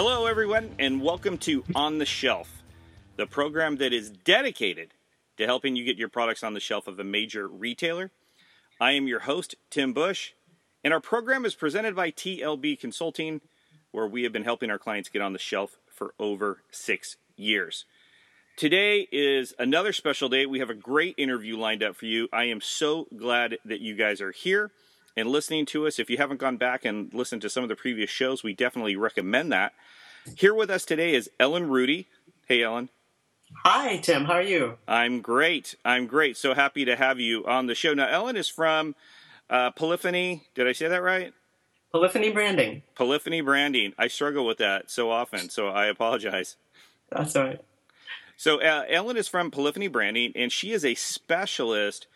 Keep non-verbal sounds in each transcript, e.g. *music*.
Hello, everyone, and welcome to On the Shelf, the program that is dedicated to helping you get your products on the shelf of a major retailer. I am your host, Tim Bush, and our program is presented by TLB Consulting, where we have been helping our clients get on the shelf for over six years. Today is another special day. We have a great interview lined up for you. I am so glad that you guys are here and listening to us. If you haven't gone back and listened to some of the previous shows, we definitely recommend that. Here with us today is Ellen Rudy. Hey, Ellen. Hi, Tim. How are you? I'm great. I'm great. So happy to have you on the show. Now, Ellen is from uh, Polyphony. Did I say that right? Polyphony branding. Polyphony branding. I struggle with that so often, so I apologize. That's all right. So, uh, Ellen is from Polyphony branding, and she is a specialist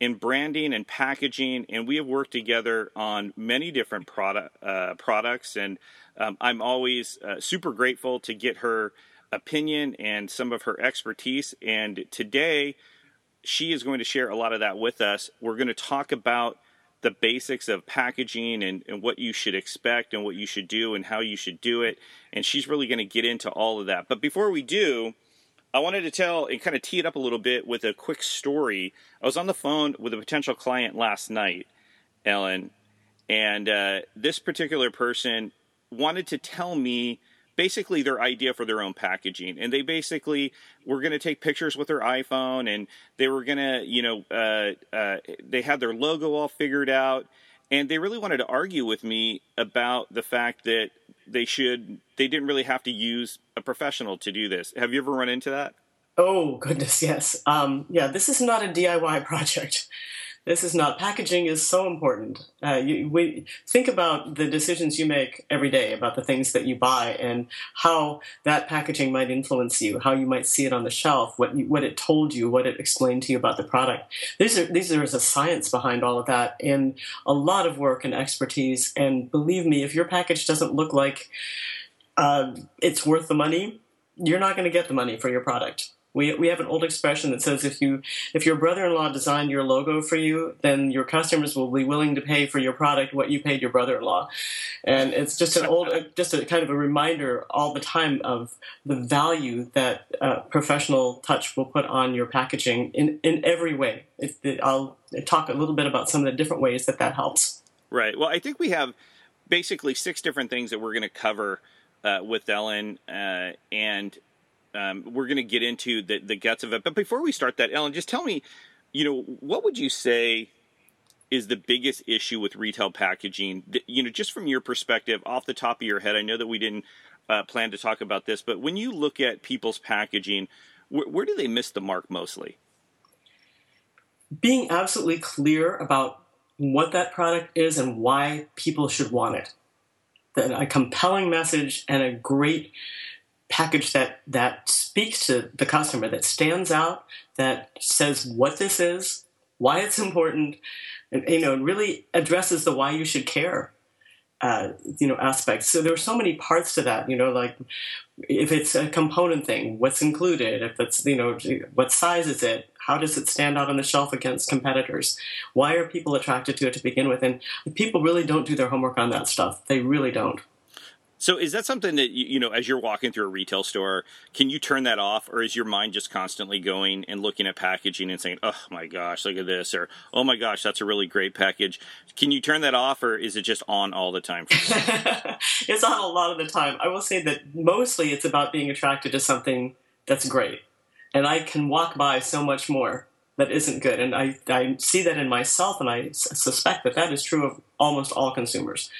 in branding and packaging, and we have worked together on many different product uh, products. And um, I'm always uh, super grateful to get her opinion and some of her expertise. And today, she is going to share a lot of that with us. We're going to talk about the basics of packaging and, and what you should expect and what you should do and how you should do it. And she's really going to get into all of that. But before we do, I wanted to tell and kind of tee it up a little bit with a quick story. I was on the phone with a potential client last night, Ellen, and uh, this particular person wanted to tell me basically their idea for their own packaging and they basically were going to take pictures with their iphone and they were going to you know uh, uh, they had their logo all figured out and they really wanted to argue with me about the fact that they should they didn't really have to use a professional to do this. Have you ever run into that? Oh goodness, yes. Um, yeah, this is not a DIY *laughs* project. This is not. Packaging is so important. Uh, you, we think about the decisions you make every day about the things that you buy and how that packaging might influence you, how you might see it on the shelf, what you, what it told you, what it explained to you about the product. These are these there is a science behind all of that and a lot of work and expertise. And believe me, if your package doesn't look like uh, it's worth the money, you're not going to get the money for your product. We, we have an old expression that says if you if your brother-in-law designed your logo for you, then your customers will be willing to pay for your product what you paid your brother-in-law, and it's just an old *laughs* just a kind of a reminder all the time of the value that uh, professional touch will put on your packaging in in every way. It, it, I'll talk a little bit about some of the different ways that that helps. Right. Well, I think we have basically six different things that we're going to cover uh, with Ellen, uh, and um, we're going to get into the, the guts of it. But before we start that, Ellen, just tell me, you know, what would you say is the biggest issue with retail packaging? You know, just from your perspective, off the top of your head, I know that we didn't uh, plan to talk about this, but when you look at people's packaging, wh- where do they miss the mark mostly? Being absolutely clear about what that product is and why people should want it. That a compelling message and a great package that that speaks to the customer, that stands out, that says what this is, why it's important, and you know, really addresses the why you should care. Uh, you know aspects. So there are so many parts to that. You know, like if it's a component thing, what's included? If it's you know what size is it? How does it stand out on the shelf against competitors? Why are people attracted to it to begin with? And people really don't do their homework on that stuff. They really don't. So is that something that you know as you're walking through a retail store, can you turn that off or is your mind just constantly going and looking at packaging and saying, "Oh my gosh, look at this," or "Oh my gosh, that's a really great package." Can you turn that off or is it just on all the time? *laughs* it's on a lot of the time. I will say that mostly it's about being attracted to something that's great. And I can walk by so much more that isn't good. And I, I see that in myself, and I suspect that that is true of almost all consumers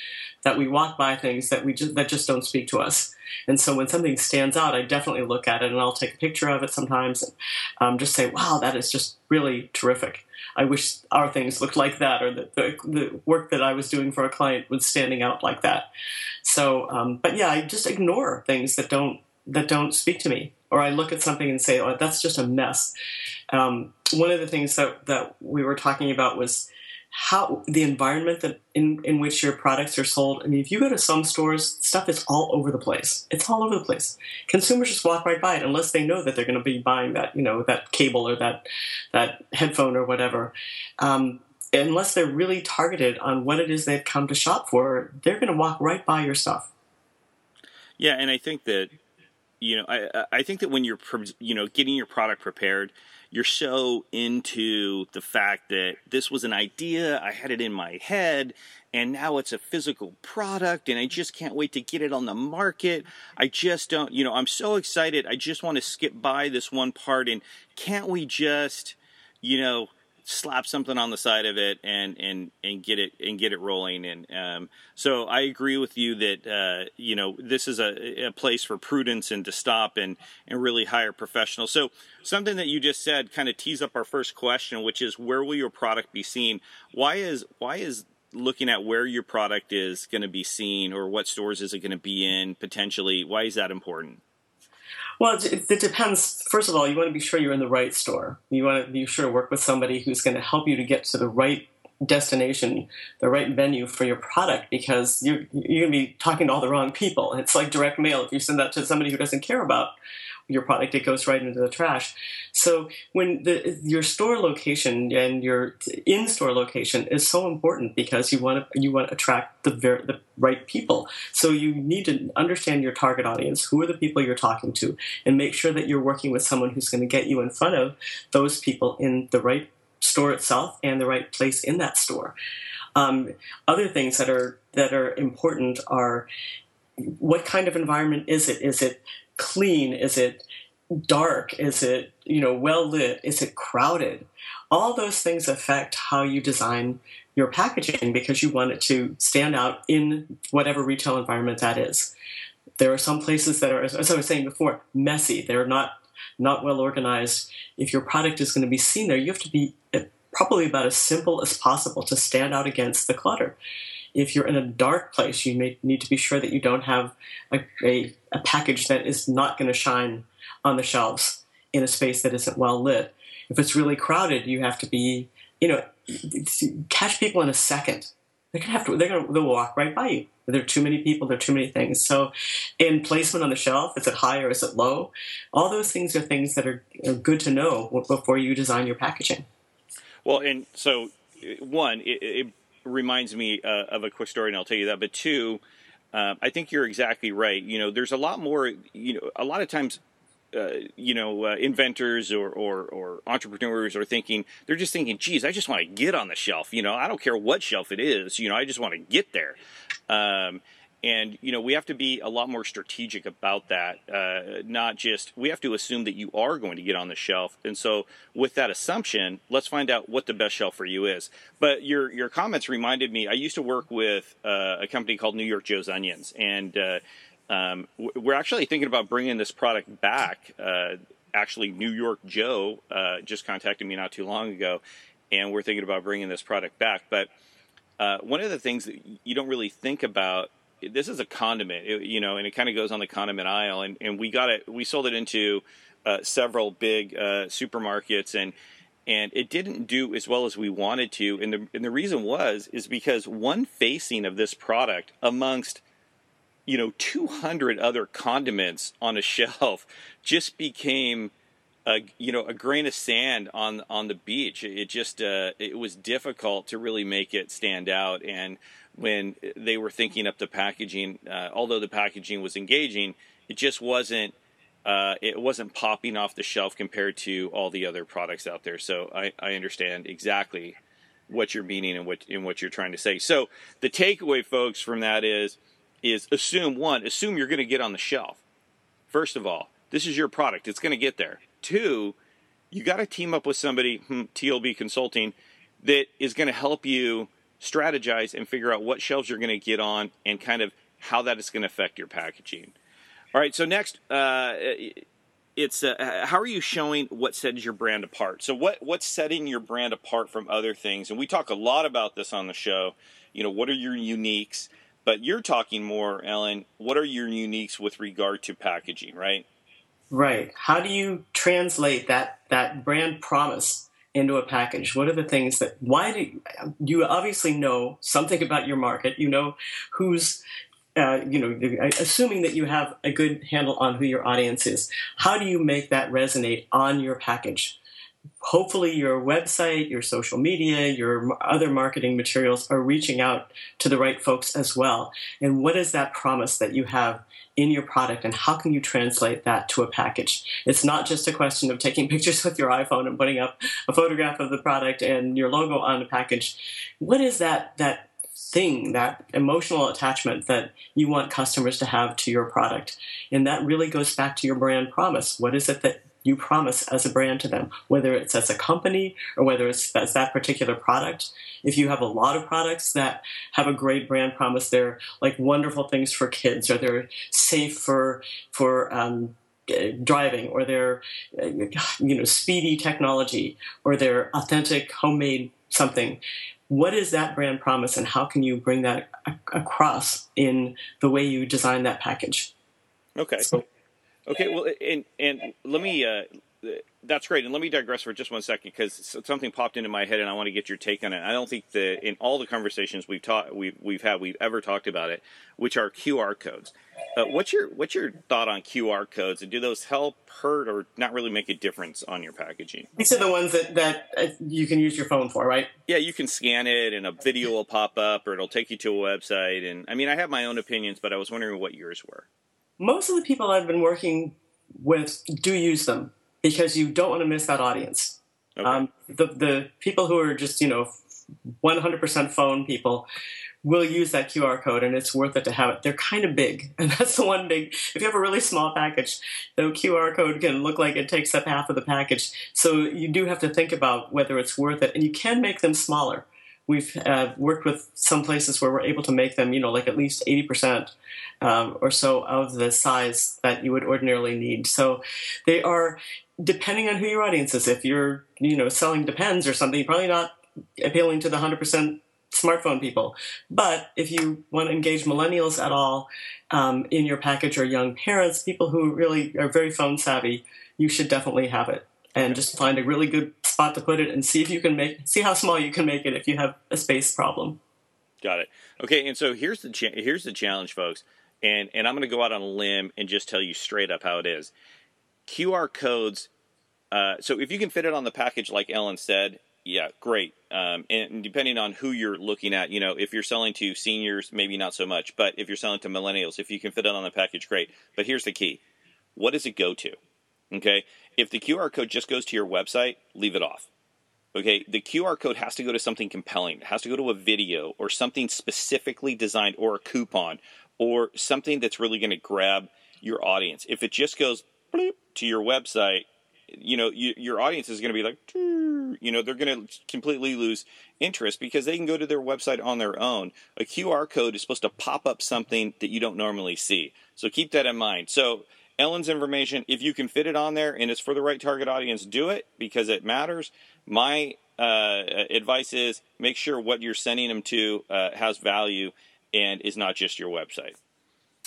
that we walk by things that we just that just don't speak to us. And so when something stands out, I definitely look at it and I'll take a picture of it sometimes and um, just say, "Wow, that is just really terrific." I wish our things looked like that, or that the, the work that I was doing for a client was standing out like that. So, um, but yeah, I just ignore things that don't that don't speak to me, or I look at something and say, "Oh, that's just a mess." Um, one of the things that that we were talking about was how the environment that in, in which your products are sold. I mean, if you go to some stores, stuff is all over the place. It's all over the place. Consumers just walk right by it unless they know that they're going to be buying that, you know, that cable or that that headphone or whatever. Um, unless they're really targeted on what it is they've come to shop for, they're going to walk right by your stuff. Yeah, and I think that you know, I I think that when you're you know getting your product prepared, you're so into the fact that this was an idea, I had it in my head, and now it's a physical product, and I just can't wait to get it on the market. I just don't, you know, I'm so excited. I just want to skip by this one part, and can't we just, you know, slap something on the side of it and and and get it and get it rolling. And um, so I agree with you that uh, you know this is a, a, place for prudence and to stop and and really hire professionals. So something that you just said kind of tees up our first question which is where will your product be seen? Why is why is looking at where your product is going to be seen or what stores is it going to be in potentially? Why is that important well, it, it, depends. First of all, you want to be sure you're in the right store. You want to be sure to work with somebody who's going to help you to get to the right destination, the right venue for your product, because you're you're going to be talking to all the wrong people. It's like direct mail. If you send that to somebody who doesn't care about your product, it goes right into the trash. So when the, your store location and your in-store location is so important because you want to you want to attract the the right people. So you need to understand your target audience, who are the people you're talking to, and make sure that you're working with someone who's going to get you in front of those people in the right store itself and the right place in that store. Um, other things that are that are important are what kind of environment is it? Is it clean? Is it dark? Is it you know well lit? Is it crowded? All those things affect how you design your packaging because you want it to stand out in whatever retail environment that is. There are some places that are, as I was saying before, messy. They're not not well organized. If your product is going to be seen there, you have to be uh, probably about as simple as possible to stand out against the clutter if you're in a dark place, you may need to be sure that you don't have a, a, a package that is not going to shine on the shelves in a space that isn't well lit. If it's really crowded, you have to be, you know, catch people in a second. They're gonna have to. They're gonna. They'll walk right by you. There are too many people. There are too many things. So, in placement on the shelf, is it high or is it low? All those things are things that are, are good to know before you design your packaging. Well, and so one, it, it reminds me uh, of a quick story, and I'll tell you that. But two, uh, I think you're exactly right. You know, there's a lot more. You know, a lot of times. Uh, you know, uh, inventors or, or, or entrepreneurs are thinking they're just thinking, "Geez, I just want to get on the shelf." You know, I don't care what shelf it is. You know, I just want to get there. Um, and you know we have to be a lot more strategic about that uh, not just we have to assume that you are going to get on the shelf. And so with that assumption let's find out what the best shelf for you is. But your your comments reminded me i used to work with uh, a company called new york joe's onions. And uh, um, we're actually thinking about bringing this product back uh, actually new york joe uh, just contacted me not too long ago. And we're thinking about bringing this product back. But uh, one of the things that you don't really think about this is a condiment, you know, and it kind of goes on the condiment aisle, and, and we got it, we sold it into uh, several big uh, supermarkets, and and it didn't do as well as we wanted to, and the and the reason was is because one facing of this product amongst you know 200 other condiments on a *laughs* shelf just became a you know a grain of sand on on the beach. It just uh, it was difficult to really make it stand out and when they were thinking up the packaging. Uh, although the packaging was engaging, it just wasn't uh, it wasn't popping off the shelf compared to all the other products out there. So I, I understand exactly what you're meaning and what and what you're trying to say. So the takeaway, folks, from that is is assume one, assume you're going to get on the shelf. First of all, this is your product; it's going to get there. Two, you got to team up with somebody, hmm, TLB Consulting, that is going to help you strategize and figure out what shelves you're going to get on and kind of how that is going to affect your packaging. All right, so next, uh, it's uh, how are you showing what sets your brand apart? So what what's setting your brand apart from other things? And we talk a lot about this on the show. You know, what are your uniques? But you're talking more, Ellen. What are your uniques with regard to packaging, right? Right. How do you translate that that brand promise into a package? What are the things that, why do you, you obviously know something about your market? You know who's, uh, you know, assuming that you have a good handle on who your audience is. How do you make that resonate on your package? Hopefully your website, your social media, your other marketing materials are reaching out to the right folks as well. And what is that promise that you have in your product and how can you translate that to a package? It's not just a question of taking *laughs* pictures with your iPhone and putting up a photograph of the product and your logo on the package. What is that that thing, that emotional attachment that you want customers to have to your product? And that really goes back to your brand promise. What is it that you promise as a brand to them, whether it's as a company or whether it's as that particular product. If you have a lot of products that have a great brand promise, they're like wonderful things for kids, or they're safe for for um, driving, or they're you know speedy technology, or they're authentic homemade something. What is that brand promise, and how can you bring that across in the way you design that package? Okay. So, Okay, well, and and let me. Uh, that's great, and let me digress for just one second because something popped into my head, and I want to get your take on it. I don't think that in all the conversations we've taught, we've we've had, we've ever talked about it, which are QR codes. Uh, what's your what's your thought on QR codes, and do those help, hurt, or not really make a difference on your packaging? These are the ones that that uh, you can use your phone for, right? Yeah, you can scan it, and a video will pop up, or it'll take you to a website. And I mean, I have my own opinions, but I was wondering what yours were most of the people I've been working with do use them because you don't want to miss that audience. Okay. Um, the the people who are just you know 100% phone people will use that QR code, and it's worth it to have it. They're kind of big, *laughs* and that's the one big. If you have a really small package, the QR code can look like it takes up half of the package. So you do have to think about whether it's worth it, and you can make them smaller. We've uh, worked with some places where we're able to make them, you know, like at least 80% um, or so of the size that you would ordinarily need. So they are, depending on who your audience is, if you're, you know, selling Depends or something, you're probably not appealing to the 100% smartphone people. But if you want to engage millennials at all um, in your package or young parents, people who really are very phone savvy, you should definitely have it. And just find a really good spot to put it and see if you can make see how small you can make it if you have a space problem. Got it. Okay, and so here's the cha- here's the challenge, folks, and and I'm going to go out on a limb and just tell you straight up how it is. QR codes. Uh, so if you can fit it on the package, like Ellen said, yeah, great. Um, and depending on who you're looking at, you know, if you're selling to seniors, maybe not so much. But if you're selling to millennials, if you can fit it on the package, great. But here's the key: what does it go to? Okay, if the QR code just goes to your website, leave it off. Okay, the QR code has to go to something compelling. It has to go to a video or something specifically designed or a coupon or something that's really going to grab your audience. If it just goes bleep to your website, you know, you, your audience is going to be like, you know, they're going to completely lose interest because they can go to their website on their own. A QR code is supposed to pop up something that you don't normally see. So keep that in mind. So Ellen's information, if you can fit it on there and it's for the right target audience, do it because it matters. My uh, advice is make sure what you're sending them to uh, has value and is not just your website.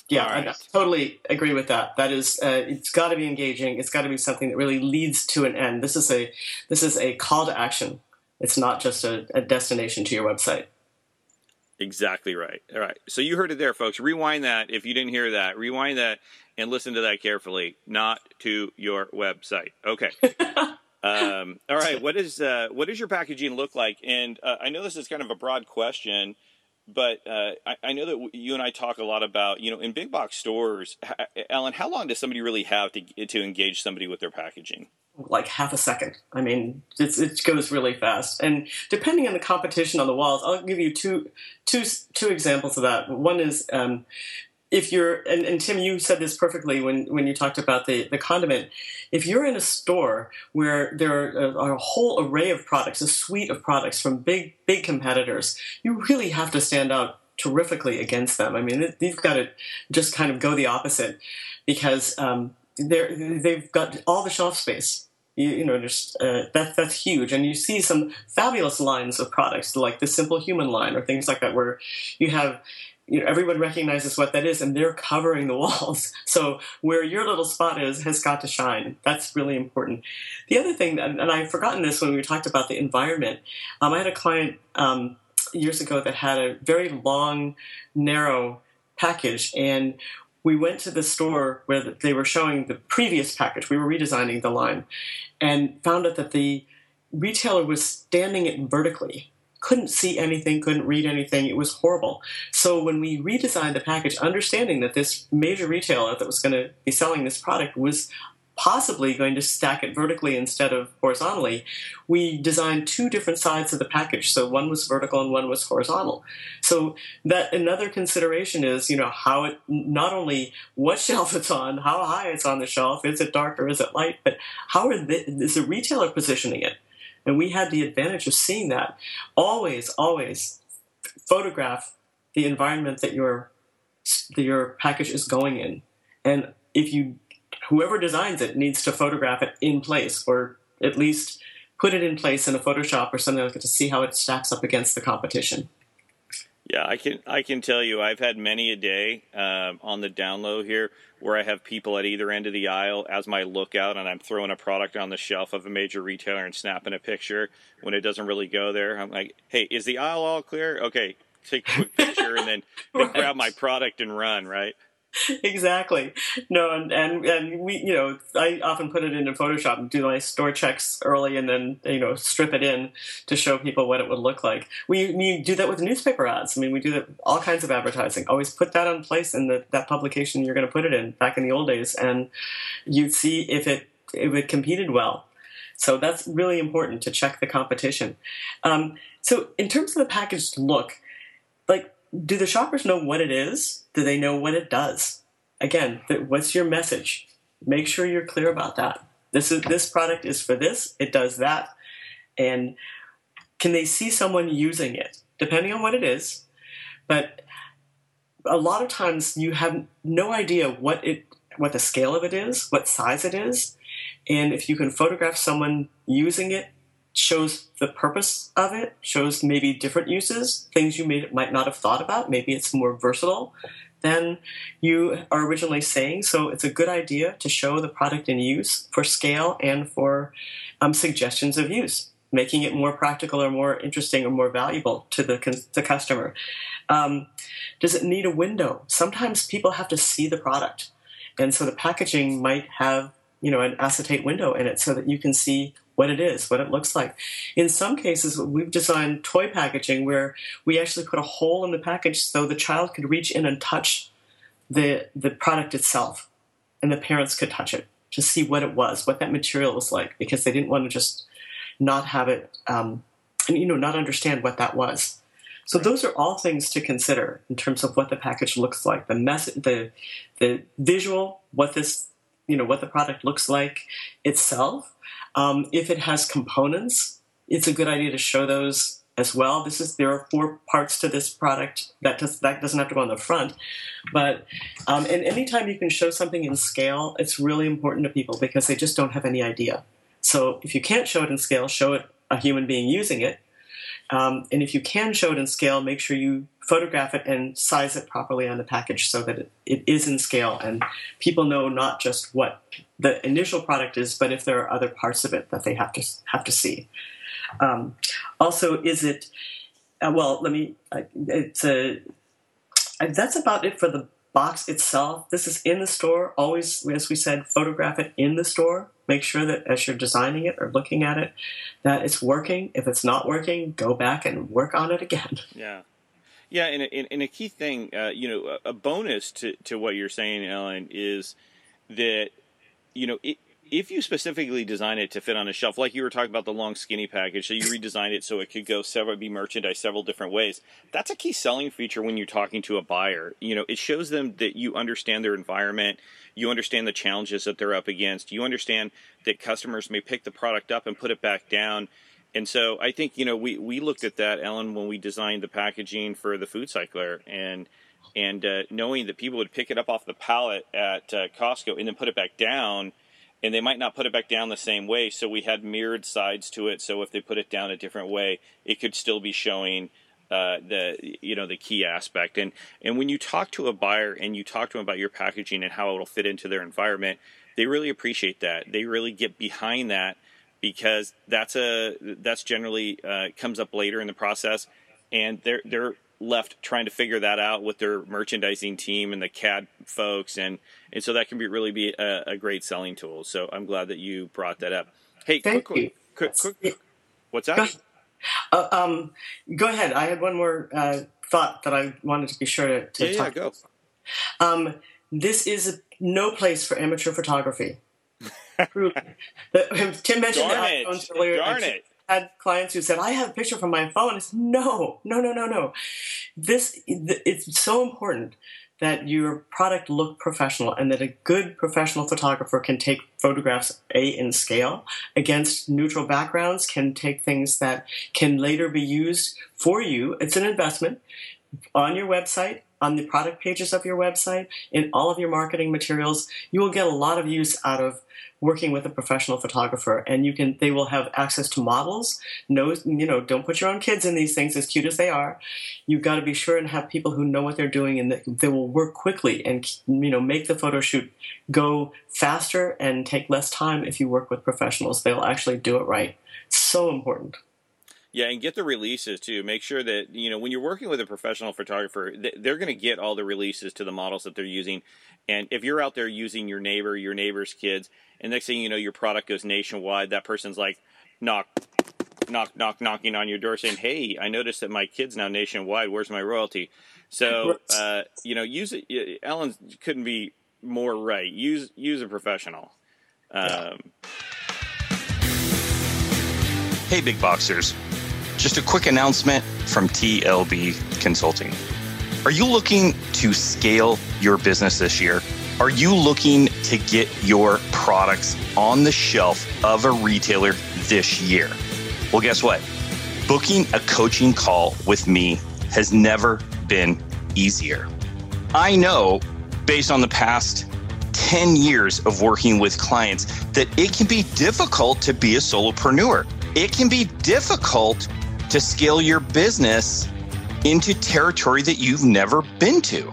Yeah, right. I totally agree with that. That is, uh, it's got to be engaging. It's got to be something that really leads to an end. This is a this is a call to action. It's not just a, a destination to your website. Exactly right. All right. So you heard it there, folks. Rewind that if you didn't hear that. Rewind that and listen to that carefully. Not to your website. Okay. *laughs* um, all right. What is uh, what does your packaging look like? And uh, I know this is kind of a broad question, but uh, I, I, know that you and I talk a lot about you know in big box stores. Alan, how long does somebody really have to to engage somebody with their packaging? Like half a second. I mean, it goes really fast. And depending on the competition on the walls, I'll give you two, two, two examples of that. One is um, if you're, and, and, Tim, you said this perfectly when, when you talked about the, the condiment. If you're in a store where there are a whole array of products, a suite of products from big, big competitors, you really have to stand out terrifically against them. I mean, you've got to just kind of go the opposite because um, they're, they've got all the shelf space. You, you know, just uh, that that's huge, and you see some fabulous lines of products like the simplehuman line or things like that, where you have you know everyone recognizes what that is and they're covering the *laughs* walls. So where your little spot is has got to shine. That's really important. The other thing and i've forgotten this when we talked about the environment. Um, i had a client um, years ago that had a very long narrow package and we went to the store where they were showing the previous package. We were redesigning the line and found out that the retailer was standing it vertically. Couldn't see anything, couldn't read anything. It was horrible. So when we redesigned the package, understanding that this major retailer that was going to be selling this product was possibly going to stack it vertically instead of horizontally, we designed two different sides of the package. So one was vertical and one was horizontal. So that another consideration is, you know, how it not only what *laughs* shelf it's on, how high it's on the shelf, is it dark or is it light, but how are the, is the retailer positioning it? And we had the advantage of seeing that. Always, always photograph the environment that your that your package is going in. And if you whoever designs it needs to photograph it in place or at least put it in place in a Photoshop or something like that to see how it stacks up against the competition. Yeah, I can I can tell you I've had many a day uh, on the down low here where I have people at either end of the aisle as my lookout, and I'm throwing a product on the shelf of a major retailer and snapping a picture when it doesn't really go there. I'm like, hey, is the aisle all clear? Okay, take a quick picture and then, *laughs* right. then grab my product and run. Right? *laughs* exactly. No, and, and and we, you know, I often put it into Photoshop and do my store checks early, and then you know strip it in to show people what it would look like. We, we do that with newspaper ads. I mean, we do that all kinds of advertising. Always put that on place in the, that publication you're going to put it in. Back in the old days, and you'd see if it if it competed well. So that's really important to check the competition. Um, so in terms of the packaged look, do the shoppers know what it is? Do they know what it does? Again, what's your message? Make sure you're clear about that. This is this product is for this. It does that, and can they see someone using it? Depending on what it is, but a lot of times you have no idea what it what the scale of it is, what size it is, and if you can photograph someone using it shows the purpose of it, shows maybe different uses, things you may, might not have thought about. Maybe it's more versatile than you are originally saying. So it's a good idea to show the product in use for scale and for um, suggestions of use, making it more practical or more interesting or more valuable to the, the customer. Um, does it need a window? Sometimes people have to see the product. And so the packaging might have you know an acetate window in it so that you can see what it is, what it looks like. In some cases, we've designed toy packaging where we actually put a hole in the package so the child could reach in and touch the the product itself, and the parents could touch it to see what it was, what that material was like, because they didn't want to just not have it, um, and you know, not understand what that was. So those are all things to consider in terms of what the package looks like, the mess, the the visual, what this, you know, what the product looks like itself, um, if it has components, it's a good idea to show those as well. This is there are four parts to this product that does, that doesn't have to go on the front, but um, and anytime you can show something in scale, it's really important to people because they just don't have any idea. So if you can't show it in scale, show it a human being using it, um, and if you can show it in scale, make sure you photograph it and size it properly on the package so that it, it is in scale and people know not just what the initial product is, but if there are other parts of it that they have to have to see. Um, also, is it uh, well? Let me. Uh, it's a. Uh, that's about it for the box itself. This is in the store. Always, as we said, photograph it in the store. Make sure that as you're designing it or looking at it, that it's working. If it's not working, go back and work on it again. *laughs* Yeah. Yeah, and, and, and a key thing, uh, you know, a bonus to, to what you're saying, Ellen, is that, you know, it, if you specifically design it to fit on a shelf, like you were talking about the long skinny package, so you redesigned it so it could go several, be merchandised several different ways. That's a key selling feature when you're talking to a buyer. You know, it shows them that you understand their environment, you understand the challenges that they're up against, you understand that customers may pick the product up and put it back down and so I think you know we we looked at that, Ellen, when we designed the packaging for the FoodCycler, and and uh, knowing that people would pick it up off the pallet at uh, Costco and then put it back down, and they might not put it back down the same way. So we had mirrored sides to it. So if they put it down a different way, it could still be showing uh, the you know the key aspect. And and when you talk to a buyer and you talk to them about your packaging and how it'll fit into their environment, they really appreciate that. They really get behind that because that's a that's generally uh, comes up later in the process, and they're they're left trying to figure that out with their merchandising team and the CAD folks, and and so that can be really be a, a great selling tool. So I'm glad that you brought that up. Hey, Thank quickly, you. quick, quick, what's Go that? ahead. Uh, um, go ahead. I had one more uh, thought that I wanted to be sure to, to Yeah, yeah, talk. go. Um, this is no place for amateur photography. *laughs* Tim mentioned Darn the it! earlier. Darn it! Had clients who said, "I have a picture from my phone." I said, "No, no, no, no, no. This it's so important that your product look professional and that a good professional photographer can take photographs a in scale against neutral backgrounds can take things that can later be used for you it's an investment on your website on the product pages of your website in all of your marketing materials you will get a lot of use out of working with a professional photographer. And you can they will have access to models. No you know don't put your own kids in these things as cute as they are. You've got to be sure and have people who know what they're doing and they will work quickly and you know make the photo shoot go faster and take less time if you work with professionals. They'll actually do it right. So important Yeah, and get the releases too. Make sure that you know when you're working with a professional photographer, they're going to get all the releases to the models that they're using. And if you're out there using your neighbor, your neighbor's kids, and next thing you know, your product goes nationwide, that person's like, knock, knock, knock, knocking on your door, saying, "Hey, I noticed that my kid's now nationwide. Where's my royalty?" So, uh, you know, use it. Ellen couldn't be more right. Use use a professional. Um, Hey, big boxers. Just a quick announcement from TLB Consulting. Are you looking to scale your business this year? Are you looking to get your products on the shelf of a retailer this year? Well, guess what? Booking a coaching call with me has never been easier. I know based on the past 10 years of working with clients that it can be difficult to be a solopreneur. It can be difficult to scale your business into territory that you've never been to.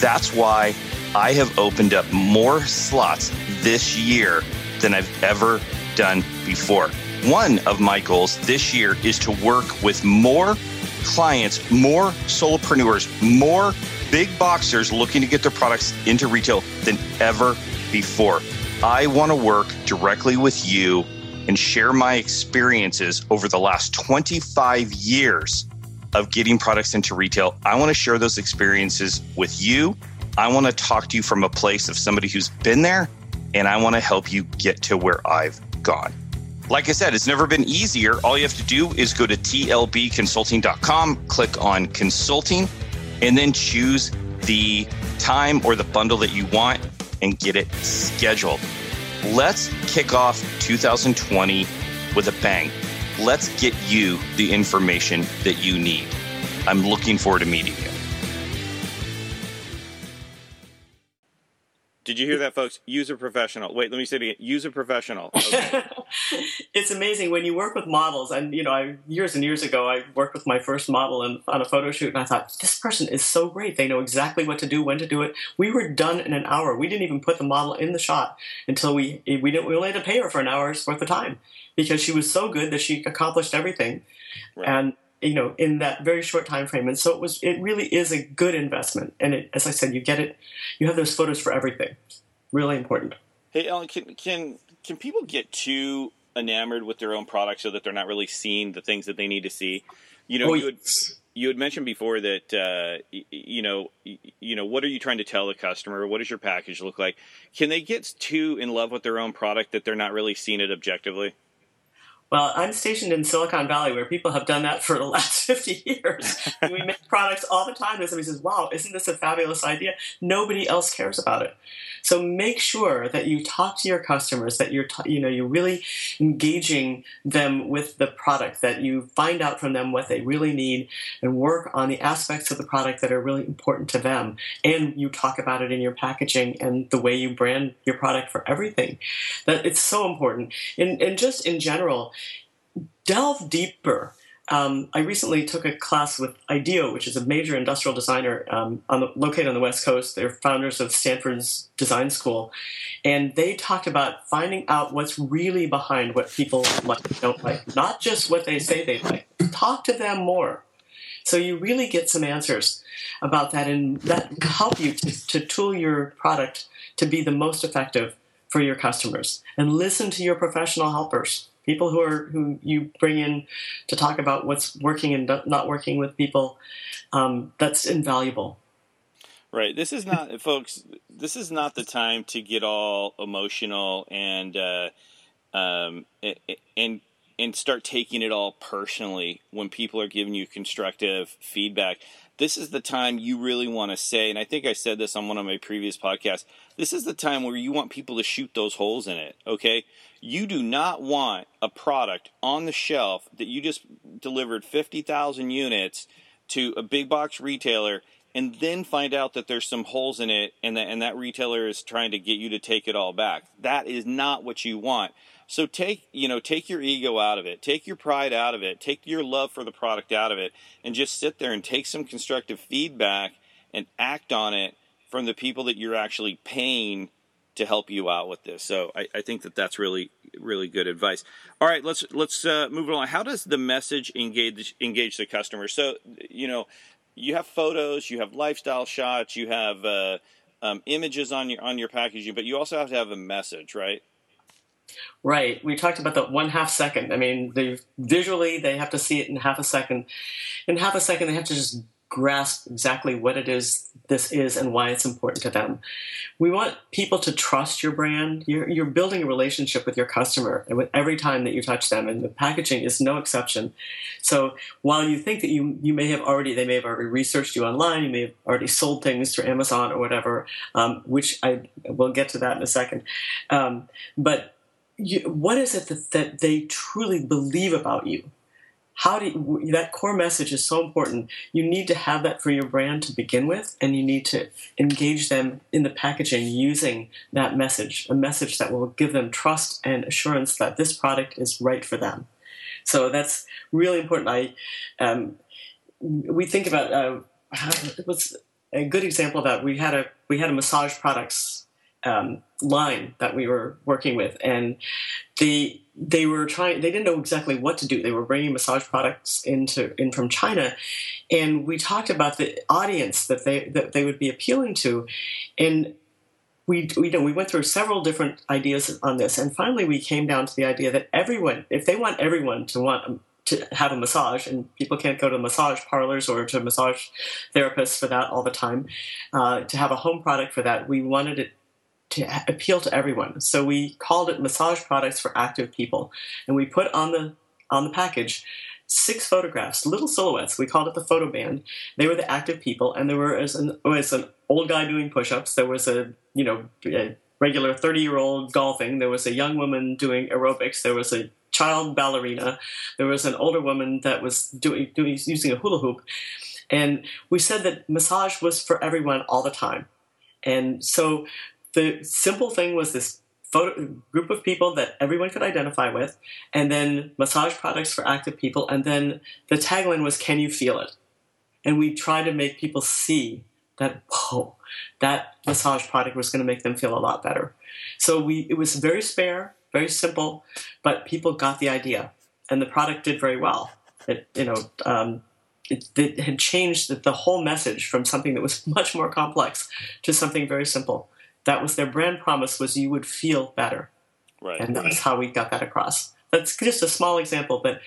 That's why I have opened up more slots this year than I've ever done before. One of my goals this year is to work with more clients, more solopreneurs, more big boxers looking to get their products into retail than ever before. I want to work directly with you and share my experiences over the last 25 years of getting products into retail. I want to share those experiences with you. I want to talk to you from a place of somebody who's been there, and I want to help you get to where I've gone. Like I said, it's never been easier. All you have to do is go to tlbconsulting.com, click on consulting, and then choose the time or the bundle that you want and get it scheduled. Let's kick off 2020 with a bang. Let's get you the information that you need. I'm looking forward to meeting you. Did you hear that, folks? Use a professional. Wait, let me say it again. Use a professional. *laughs* Okay. it's amazing when you work with models and you know I, years and years ago i worked with my first model on a photo shoot and i thought this person is so great they know exactly what to do when to do it we were done in an hour we didn't even put the model in the shot until we we didn't we only had to pay her for an hour's worth of time because she was so good that she accomplished everything Right. and you know in that very short time frame and so it was it really is a good investment and it, as i said you get it you have those photos for everything really important Hey, Ellen, can can can people get too enamored with their own product so that they're not really seeing the things that they need to see? You know, Oh, you had you had mentioned before that uh, y- you know y- you know what are you trying to tell the customer? What does your package look like? Can they get too in love with their own product that they're not really seeing it objectively? Well, I'm stationed in Silicon Valley where people have done that for the *laughs* last 50 years. We make products all the time and somebody says, wow, isn't this a fabulous idea? Nobody else cares about it. So make sure that you talk to your customers, that you're, you know, you're really engaging them with the product, that you find out from them what they really need and work on the aspects of the product that are really important to them. And you talk about it in your packaging and the way you brand your product for everything. That it's so important. And, and just in general, delve deeper. Um, I recently took a class with IDEO, which is a major industrial designer um, on the, located on the West Coast. They're founders of Stanford's Design School, and they talked about finding out what's really behind what people like don't like, not just what they say they like. Talk to them more. So you really get some answers about that, and that help you to, to tool your product to be the most effective for your customers. And listen to your professional helpers, people who are who you bring in to talk about what's working and not working with people. Um, that's invaluable. Right. This is not, folks. This is not the time to get all emotional and uh, um, and and start taking it all personally when people are giving you constructive feedback. This is the time you really want to say, and I think I said this on one of my previous podcasts. This is the time where you want people to shoot those holes in it. Okay, you do not want a product on the shelf that you just delivered fifty thousand units to a big box retailer and then find out that there's some holes in it and that and that retailer is trying to get you to take it all back. That is not what you want. So take, you know, take your ego out of it. Take your pride out of it. Take your love for the product out of it and just sit there and take some constructive feedback and act on it from the people that you're actually paying to help you out with this. So I, I think that that's really really good advice. All right, let's let's uh, move along. How does the message engage engage the customer? So you know, you have photos, you have lifestyle shots, you have uh, um, images on your on your packaging, but you also have to have a message, right? Right. We talked about the one half second. I mean, they visually they have to see it in half a second. In half a second, they have to just grasp exactly what it is this is and why it's important to them. We want people to trust your brand. You're, you're building a relationship with your customer and with every time that you touch them, and the packaging is no exception. So while you think that you you may have already they may have already researched you online, you may have already sold things through Amazon or whatever, um, which I will get to that in a second. Um, but you, what is it that, that they truly believe about you? How do you, that core message is so important. You need to have that for your brand to begin with and you need to engage them in the packaging using that message a message that will give them trust and assurance that this product is right for them. So that's really important. I um, we think about uh, was a good example of that we had a we had a massage products um, line that we were working with, and the they were trying they didn't know exactly what to do they were bringing massage products into in from china and we talked about the audience that they that they would be appealing to and we, we, you know, we went through several different ideas on this and finally we came down to the idea that everyone if they want everyone to want to have a massage, and people can't go to massage parlors or to massage therapists for that all the time. Uh, to have a home product for that, we wanted it to appeal to everyone. So we called it massage products for active people, and we put on the on the package six photographs, little silhouettes. We called it the photo band. They were the active people, and there was an, was an old guy doing push-ups. There was a you know a regular thirty-year-old golfing. There was a young woman doing aerobics. There was a child ballerina. There was an older woman that was doing, doing using a hula hoop. And we said that massage was for everyone all the time. And so the simple thing was this photo, group of people that everyone could identify with, and then massage products for active people, and then the tagline was "Can you feel it?" And we tried to make people see that whoa, that massage product was going to make them feel a lot better. So we it was very spare, very simple, but people got the idea, and the product did very well. It you know. Um, it, it, had changed the, the whole message from something that was *laughs* much more complex to something very simple that was their brand promise was you would feel better. Right. And that's how we got that across. That's just a small example, but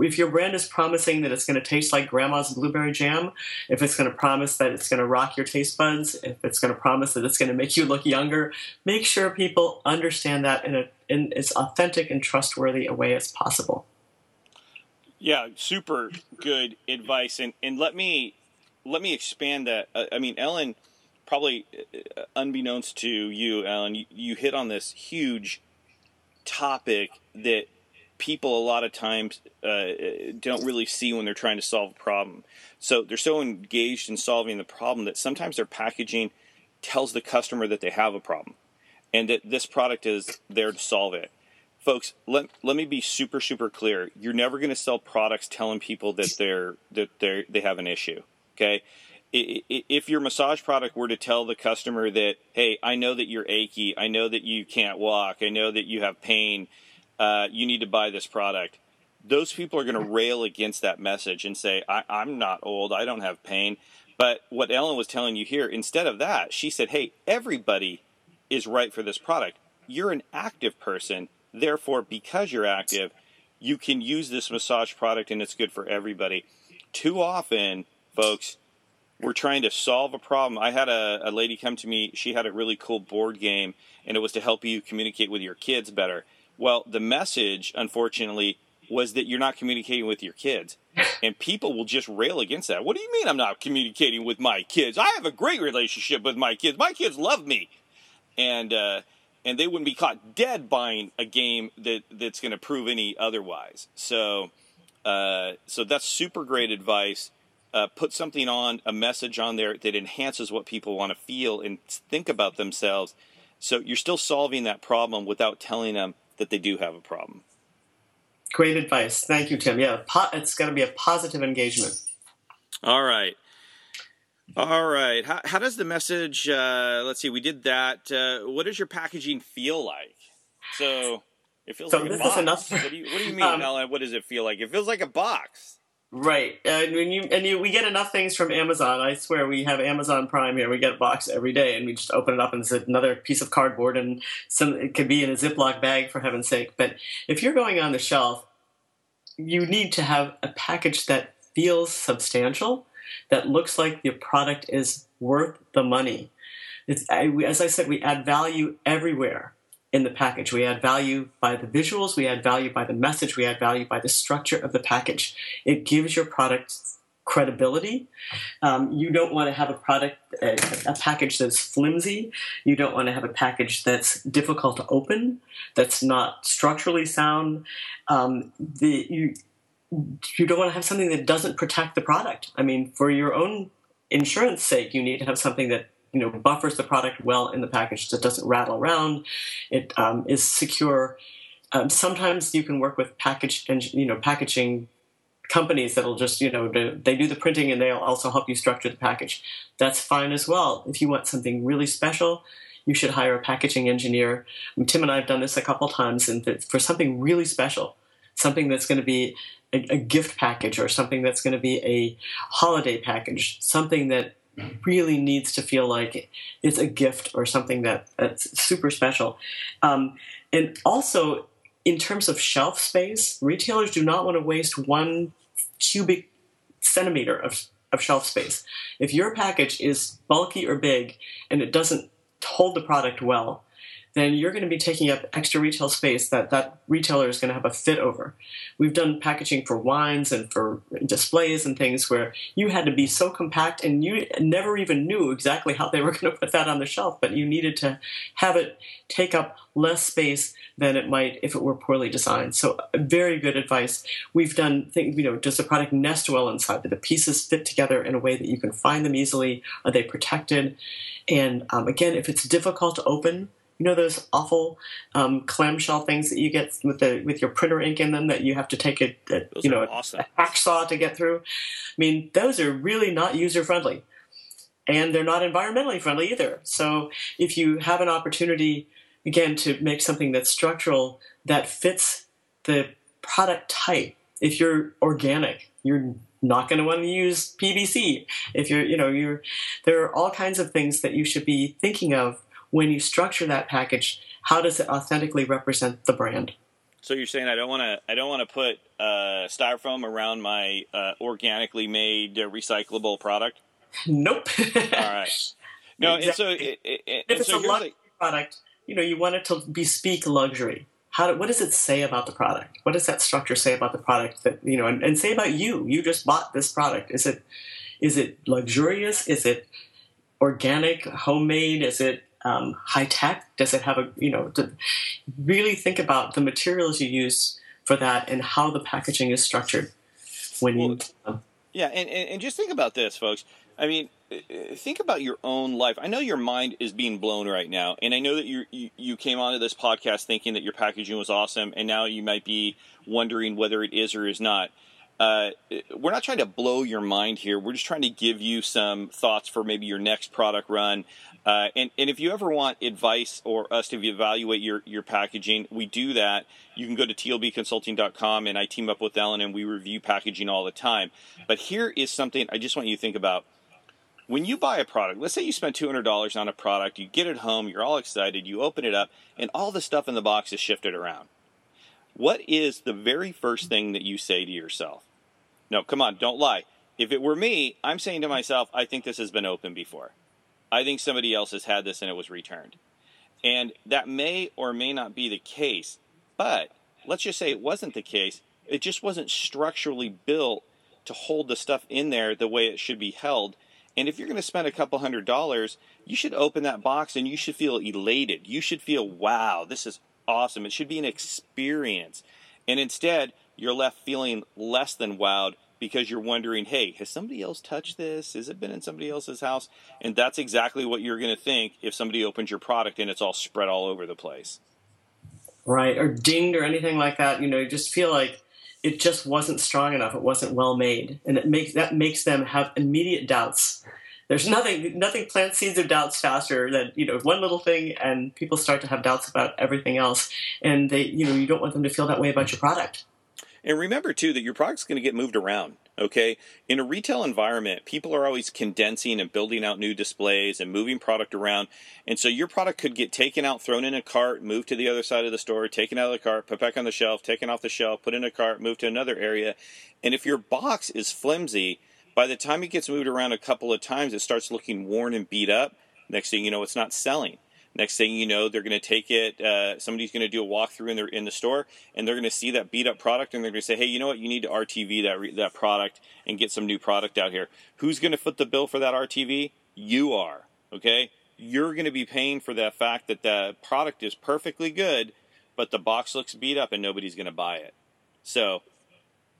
if your brand is promising that it's going to taste like grandma's blueberry jam, if it's going to promise that it's going to rock your taste buds, if it's going to promise that it's going to make you look younger, make sure people understand that in, a, in as authentic and trustworthy a way as possible. Yeah, super good advice, and and let me let me expand that. I mean, Ellen probably uh, unbeknownst to you, Alan, you, you hit on this huge topic that people a lot of times uh, don't really see when they're trying to solve a problem. So they're so engaged in solving the problem that sometimes their packaging tells the customer that they have a problem and that this product is there to solve it. Folks, let, let me be super super clear. You're never going to sell products telling people that they're that they they have an issue. Okay? If your massage product were to tell the customer that, hey, I know that you're achy, I know that you can't walk, I know that you have pain, uh, you need to buy this product, those people are going to rail against that message and say, I, I'm not old, I don't have pain. But what Ellen was telling you here, instead of that, she said, Hey, everybody is right for this product. You're an active person. Therefore, because you're active, you can use this massage product and it's good for everybody. Too often, folks, we're trying to solve a problem. I had a, a lady come to me, she had a really cool board game, and it was to help you communicate with your kids better. Well, the message, unfortunately, was that you're not communicating with your kids. And people will just rail against that. What do you mean I'm not communicating with my kids? I have a great relationship with my kids. My kids love me. And uh, and they wouldn't be caught dead buying a game that that's going to prove any otherwise. So uh, so that's super great advice. Uh, put something on a message on there that enhances what people want to feel and think about themselves. So you're still solving that problem without telling them that they do have a problem. Great advice. Thank you, Tim. Yeah, po- it's got to be a positive engagement. All right. All right. How, how does the message, uh, let's see, we did that. Uh, what does your packaging feel like? So it feels So like a this is box. enough- What do you, what do you mean, *laughs* Um, Ellen? What does it feel like? It feels like a box. Right, and when you and you, we get enough things from Amazon. I swear, we have Amazon Prime here. We get a box every day, and we just open it up, and it's another piece of cardboard, and some it could be in a Ziploc bag for heaven's sake. But if you're going on the shelf, you need to have a package that feels substantial, that looks like the product is worth the money. I, as I said, we add value everywhere in the package. We add value by the visuals, we add value by the message, we add value by the structure of the package. It gives your product credibility. Um, you don't want to have a product, a, a package that's flimsy. You don't want to have a package that's difficult to open, that's not structurally sound. Um, the you you don't want to have something that doesn't protect the product. I mean, for your own insurance sake, you need to have something that you know buffers the product well in the package so it doesn't rattle around. It um, is secure. Um, sometimes you can work with package and you know packaging companies that'll just you know do, they do the printing and they'll also help you structure the package. That's fine as well. If you want something really special, you should hire a packaging engineer. Tim and I have done this a couple times, and for something really special, something that's going to be a, a gift package or something that's going to be a holiday package, something that really needs to feel like it's a gift or something that, that's super special. Um, and also, in terms of shelf space, retailers do not want to waste one cubic centimeter of, of shelf space. If your package is bulky or big and it doesn't hold the product well, then you're going to be taking up extra retail space that that retailer is going to have a fit over. We've done packaging for wines and for displays and things where you had to be so compact and you never even knew exactly how they were *laughs* going to put that on the shelf, but you needed to have it take up less space than it might if it were poorly designed. So, very good advice. We've done things, you know, does the product nest well inside? Do the pieces fit together in a way that you can find them easily? Are they protected? And um, again, if it's difficult to open, you know those awful um, clamshell things that you get with the with your printer ink in them that you have to take a, a you know awesome. a hacksaw to get through. I mean, those are really not user friendly, and they're not environmentally friendly either. So if you have an opportunity again to make something that's structural that fits the product type, if you're organic, you're not going to want to use PVC. If you're, you know, you're, there are all kinds of things that you should be thinking of when you structure that package. How does it authentically represent the brand? So you're saying I don't want to I don't want to put uh, styrofoam around my uh, organically made uh, recyclable product. Nope. *laughs* All right. No, and so it, it, it- if it's so a luxury product, you know, you want it to bespeak luxury. How do, what does it say about the product? What does that structure say about the product that you know, and, and say about you? You just bought this product. Is it is it luxurious? Is it organic, homemade? Is it um, high tech? Does it have a you know? To really think about the materials you use for that and how the packaging is structured when you. um, Yeah, and, and, just think about this, folks. I mean, uh, think about your own life. I know your mind is being blown right now, and I know that you you you came onto this podcast thinking that your packaging was awesome, and now you might be wondering whether it is or is not. Uh, we're not trying to blow your mind here. We're just trying to give you some thoughts for maybe your next product run. Uh, and, and if you ever want advice or us to evaluate your, your packaging, we do that. You can go to tlbconsulting.com and I team up with Ellen and we review packaging all the time. But here is something I just want you to think about. When you buy a product, let's say you spend $200 on a product, you get it home, you're all excited, you open it up, and all the stuff in the box is shifted around. What is the very first thing that you say to yourself? No, come on, don't lie. If it were me, I'm saying to myself, I think this has been open before. I think somebody else has had this and it was returned. And that may or may not be the case, but let's just say it wasn't the case. It just wasn't structurally built to hold the stuff in there the way it should be held. And if you're going to spend a couple hundred dollars, you should open that box and you should feel elated. You should feel, wow, this is awesome. It should be an experience. And instead, you're left feeling less than wowed because you're wondering, hey, has somebody else touched this? Has it been in somebody else's house? And that's exactly what you're going to think if somebody opens your product and it's all spread all over the place. Right, or dinged or anything like that. You know, you just feel like it just wasn't strong enough. It wasn't well made, and it makes that makes them have immediate doubts there's nothing nothing plants seeds of doubts faster than you know one little thing and people start to have doubts about everything else and they you know you don't want them to feel that way about your product and remember too that your product's going to get moved around okay in a retail environment people are always condensing and building out new displays and moving product around and so your product could get taken out thrown in a cart moved to the other side of the store taken out of the cart put back on the shelf taken off the shelf put in a cart moved to another area and if your box is flimsy by the time it gets moved around a couple of times, it starts looking worn and beat up. Next thing you know, it's not selling. Next thing you know, they're going to take it. Uh, somebody's going to do a walkthrough in the in the store, and they're going to see that beat up product, and they're going to say, "Hey, you know what? You need to RTV that re- that product and get some new product out here." Who's going to foot the bill for that RTV? You are. Okay, you're going to be paying for the fact that the product is perfectly good, but the box looks beat up, and nobody's going to buy it. So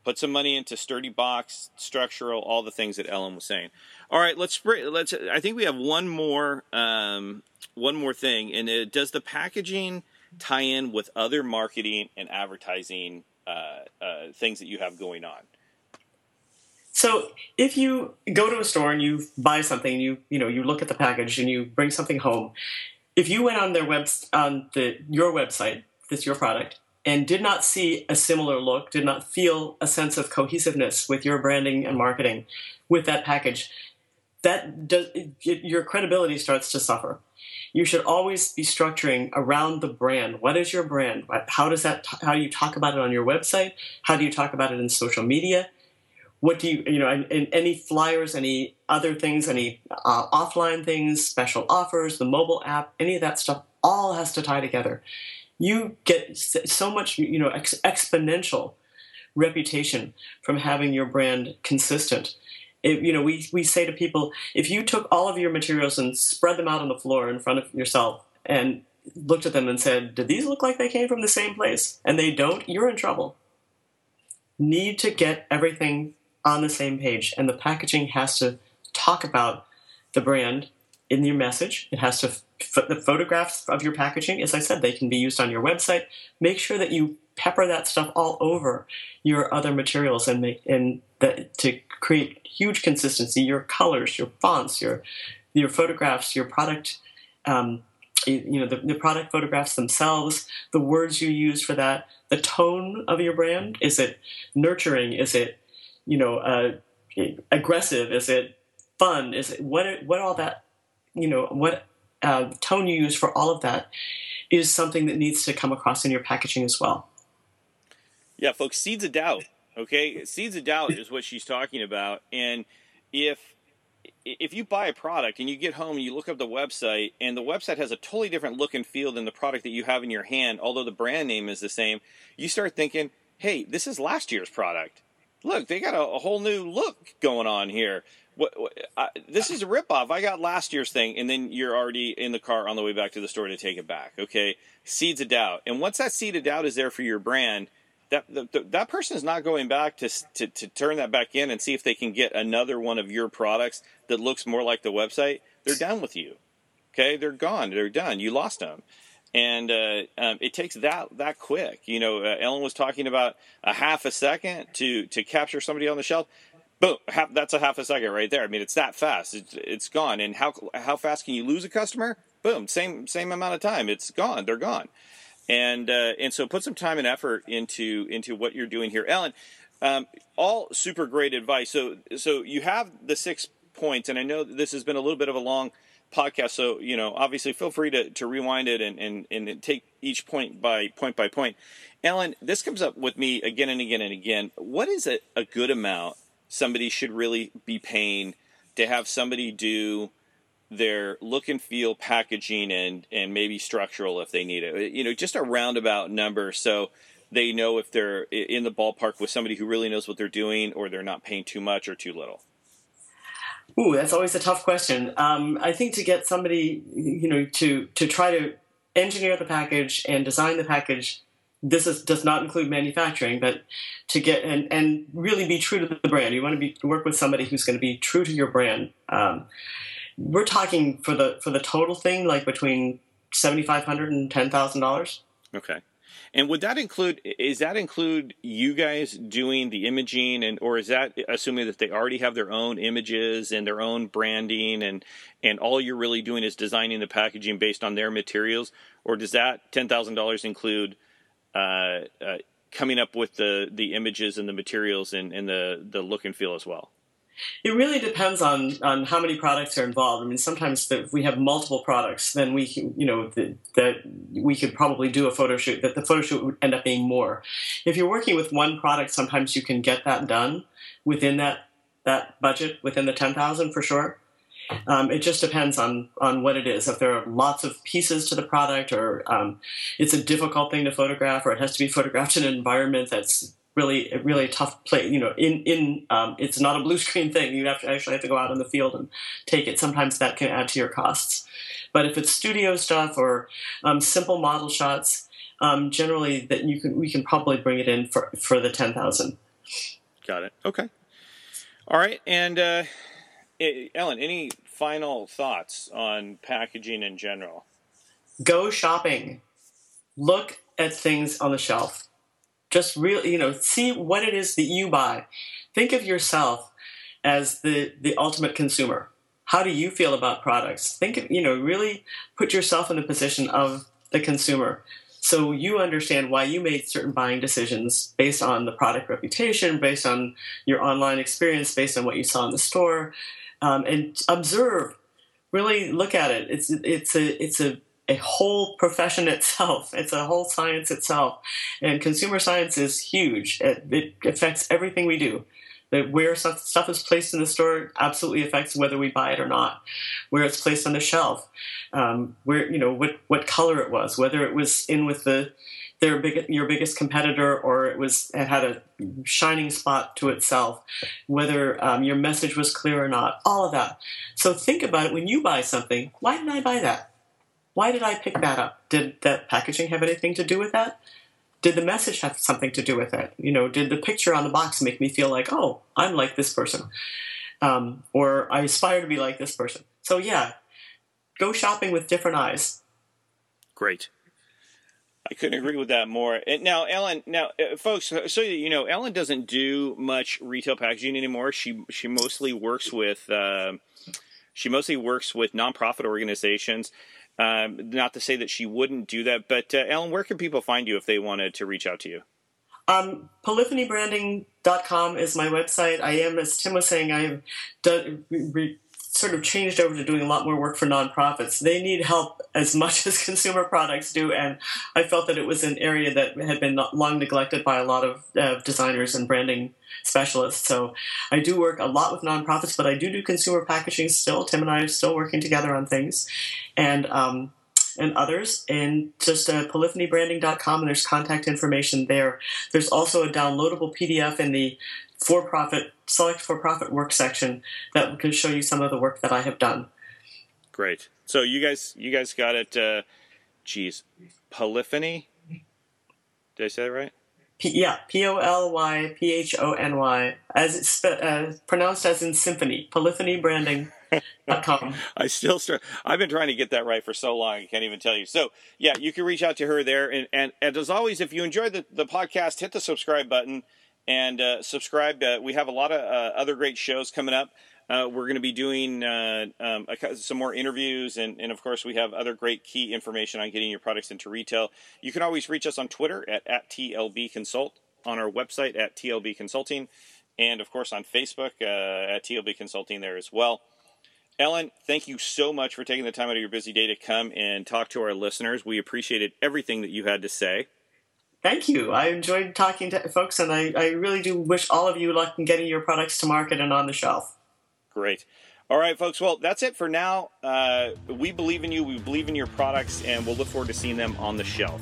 Put some money into sturdy box, structural, all the things that Ellen was saying. All right, let's let's. I think we have one more um, one more thing, and it, does the packaging tie in with other marketing and advertising uh, uh, things that you have going on? So if you go to a store and you buy something, you you know you look at the package and you bring something home. If you went on their web on the your website, that's your product, and did not see a similar look, did not feel a sense of cohesiveness with your branding and marketing with that package, that does, it, your credibility starts to suffer. You should always be structuring around the brand. What is your brand? How does that? How do you talk about it on your website? How do you talk about it in social media? What do you, you know, any flyers, any other things, any uh, offline things, special offers, the mobile app, any of that stuff, all has to tie together you get so much, you know, ex- exponential reputation from having your brand consistent. It, you know, we, we say to people, if you took all of your materials and spread them out on the floor in front of yourself and looked at them and said, do these look like they came from the same place? And they don't, you're in trouble. Need to get everything on the same page, and the packaging has to talk about the brand in your message. It has to the photographs of your packaging, as I said, they can be used on your website. Make sure that you pepper that stuff all over your other materials and make and that to create huge consistency. Your colors, your fonts, your your photographs, your product. Um, you know the, the product photographs themselves, the words you use for that, the tone of your brand. Is it nurturing? Is it you know uh, aggressive? Is it fun? Is it what what all that you know what uh, tone you use for all of that is something that needs to come across in your packaging as well. Yeah, folks, seeds of doubt. Okay, seeds of doubt is what she's talking about, and if if you buy a product and you get home and you look up the website and the website has a totally different look and feel than the product that you have in your hand, although the brand name is the same, you start thinking, "Hey, this is last year's product. Look, they got a, a whole new look going on here." What, what I, this is a ripoff. I got last year's thing, and then you're already in the car on the way back to the store to take it back. Okay, seeds of doubt, and once that seed of doubt is there for your brand, that the, the, that person is not going back to, to to turn that back in and see if they can get another one of your products that looks more like the website. They're done with you. Okay, they're gone. They're done. You lost them. and uh, um, it takes that that quick. You know, uh, Ellen was talking about a half a second to to capture somebody on the shelf. Boom, half, that's a half a second right there. I mean, it's that fast. It's it's gone. And how how fast can you lose a customer? Boom, same same amount of time. It's gone. They're gone. And uh, and so put some time and effort into into what you're doing here, Ellen. Um, all super great advice. So so you have the six points, and I know this has been a little bit of a long podcast. So, you know, obviously feel free to, to rewind it and, and, and take each point by point by point. Ellen, this comes up with me again and again and again. What is a, a good amount somebody should really be paying to have somebody do their look and feel packaging and, and maybe structural if they need it? You know, just a roundabout number so they know if they're in the ballpark with somebody who really knows what they're doing or they're not paying too much or too little. Ooh, that's always a tough question. Um, I think to get somebody, you know, to to try to engineer the package and design the package, this is, does not include manufacturing, but to get and, and really be true to the brand. You want to be work with somebody who's going to be true to your brand. Um, we're talking for the for the total thing, like between seventy five hundred and ten thousand dollars. Okay. And would that include? Is that include you guys doing the imaging, and or is that assuming that they already have their own images and their own branding, and and all you're really doing is designing the packaging based on their materials, or does that ten thousand dollars include Uh, uh, coming up with the the images and the materials and, and the the look and feel as well? It really depends on, on how many products are involved. I mean, sometimes the, if we have multiple products, then we can, you know, that we could probably do a photo shoot, that the photo shoot would end up being more. If you're working with one product, sometimes you can get that done within that, that budget, within the 10,000 for sure. Um, it just depends on on what it is. If there are lots of pieces to the product, or um, it's a difficult thing to photograph, or it has to be photographed in an environment that's really really tough play you know in in um, it's not a blue screen thing. You have to actually have to go out in the field and take it. Sometimes that can add to your costs. But if it's studio stuff or um, simple model shots um, generally that you can we can probably bring it in for for the 10000 got it. Okay. All right. And uh, ellen any final thoughts on packaging in general go shopping look at things on the shelf just really, you know, see what it is that you buy. Think of yourself as the the ultimate consumer. How do you feel about products? Think, of, you know, really put yourself in the position of the consumer. So you understand why you made certain buying decisions based on the product reputation, based on your online experience, based on what you saw in the store, um, and observe. Really look at it. It's it's a it's a a whole profession *laughs* itself. It's a whole science itself. And consumer science is huge. It, it affects everything we do. That where stuff, stuff is placed in the store absolutely affects whether we buy it or not. Where it's placed on the shelf, um, where you know what what color it was, whether it was in with the their big, your biggest competitor or it was it had a shining spot to itself, whether um, your message was clear or not, all of that. So think about it when you buy something. Why did I buy that? Why did I pick that up? Did that packaging have anything to do with that? Did the message have something to do with it? You know, did the picture on the box make me feel like, oh, I'm like this person, um, or I aspire to be like this person? So yeah, go shopping with different eyes. Great. I couldn't agree with that more. And Now, Ellen, now, uh, folks, so you know, Ellen doesn't do much retail packaging anymore. She she mostly works with uh, she mostly works with nonprofit organizations. Um, not to say that she wouldn't do that, but uh, Ellen, where can people find you if they wanted to reach out to you? Um, polyphonybranding.com is my website. I am, as Tim was saying, I have done, re, sort of changed over to doing a lot more work for nonprofits. They need help as *laughs* much as consumer products do, and I felt that it was an area that had been long neglected by a lot of uh, designers and branding specialists. So I do work a lot with nonprofits, but I do do consumer packaging still. Tim and I are still working together on things, and um, and others. And just uh, polyphonybranding.com, and there's contact information there. There's also a downloadable PDF in the for-profit select for-profit work section that can show you some of the work that I have done. Great. So you guys, you guys got it. Uh, geez, polyphony. Did I say that right? P- yeah, P O L Y P H O N Y, as it's uh, pronounced as in symphony. Polyphony branding. *laughs* I still start. I've been trying to get that right for so long. I can't even tell you. So yeah, you can reach out to her there. And and, and as always, if you enjoyed the, the podcast, hit the subscribe button and uh, subscribe. Uh, we have a lot of uh, other great shows coming up. Uh, we're going to be doing uh, um, some more interviews, and, and, of course, we have other great key information on getting your products into retail. You can always reach us on Twitter at, at TLB Consult, on our website at TLB Consulting, and of course on Facebook uh, at TLB Consulting there as well. Ellen, thank you so much for taking the time out of your busy day to come and talk to our listeners. We appreciated everything that you had to say. Thank you. I enjoyed talking to folks, and I, I really do wish all of you luck in getting your products to market and on the shelf. Great. All right, folks. Well, that's it for now. Uh, we believe in you. We believe in your products, and we'll look forward to seeing them on the shelf.